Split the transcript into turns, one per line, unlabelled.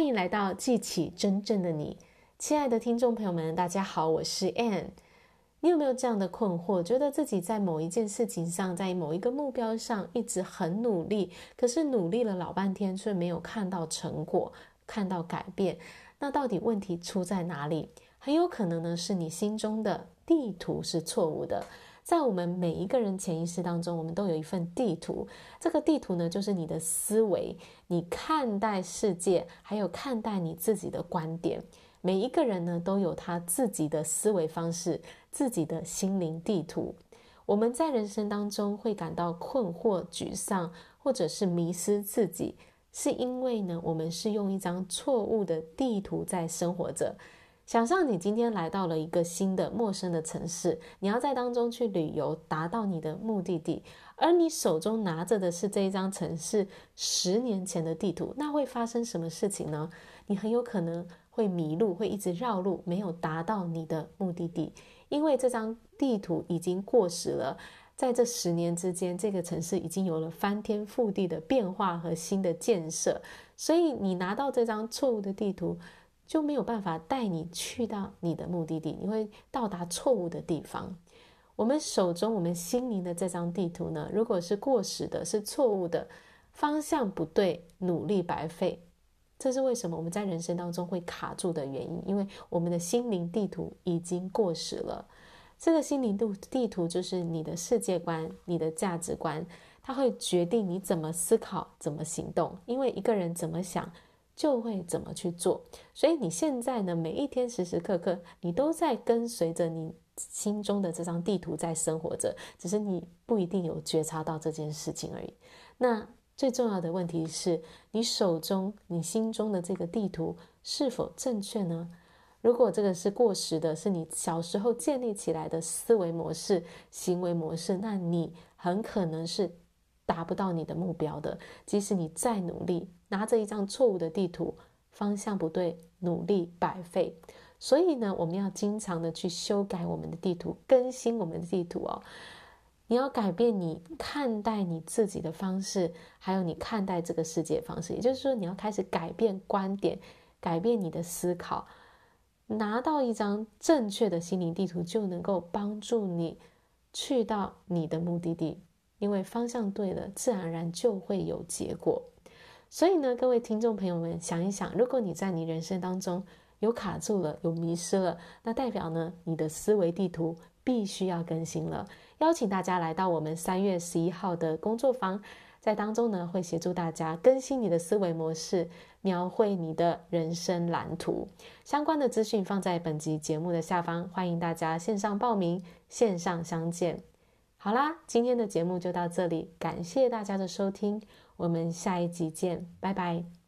欢迎来到记起真正的你，亲爱的听众朋友们，大家好，我是 Ann。你有没有这样的困惑？觉得自己在某一件事情上，在某一个目标上一直很努力，可是努力了老半天，却没有看到成果，看到改变。那到底问题出在哪里？很有可能呢，是你心中的地图是错误的。在我们每一个人潜意识当中，我们都有一份地图。这个地图呢，就是你的思维，你看待世界，还有看待你自己的观点。每一个人呢，都有他自己的思维方式，自己的心灵地图。我们在人生当中会感到困惑、沮丧，或者是迷失自己，是因为呢，我们是用一张错误的地图在生活着。想象你今天来到了一个新的陌生的城市，你要在当中去旅游，达到你的目的地，而你手中拿着的是这一张城市十年前的地图，那会发生什么事情呢？你很有可能会迷路，会一直绕路，没有达到你的目的地，因为这张地图已经过时了。在这十年之间，这个城市已经有了翻天覆地的变化和新的建设，所以你拿到这张错误的地图，就没有办法带你去到你的目的地，你会到达错误的地方。我们手中、我们心灵的这张地图呢，如果是过时的、是错误的，方向不对，努力白费。这是为什么我们在人生当中会卡住的原因，因为我们的心灵地图已经过时了。这个心灵地地图就是你的世界观、你的价值观，它会决定你怎么思考、怎么行动。因为一个人怎么想，就会怎么去做，所以你现在呢，每一天时时刻刻，你都在跟随着你心中的这张地图在生活着，只是你不一定有觉察到这件事情而已。那最重要的问题是你手中、你心中的这个地图是否正确呢？如果这个是过时的，是你小时候建立起来的思维模式、行为模式，那你很可能是达不到你的目标的，即使你再努力。拿着一张错误的地图，方向不对，努力白费。所以呢，我们要经常的去修改我们的地图，更新我们的地图哦。你要改变你看待你自己的方式，还有你看待这个世界方式。也就是说，你要开始改变观点，改变你的思考。拿到一张正确的心灵地图，就能够帮助你去到你的目的地。因为方向对了，自然而然就会有结果。所以呢，各位听众朋友们，想一想，如果你在你人生当中有卡住了、有迷失了，那代表呢，你的思维地图必须要更新了。邀请大家来到我们三月十一号的工作坊，在当中呢，会协助大家更新你的思维模式，描绘你的人生蓝图。相关的资讯放在本集节目的下方，欢迎大家线上报名，线上相见。好啦，今天的节目就到这里，感谢大家的收听。我们下一集见，拜拜。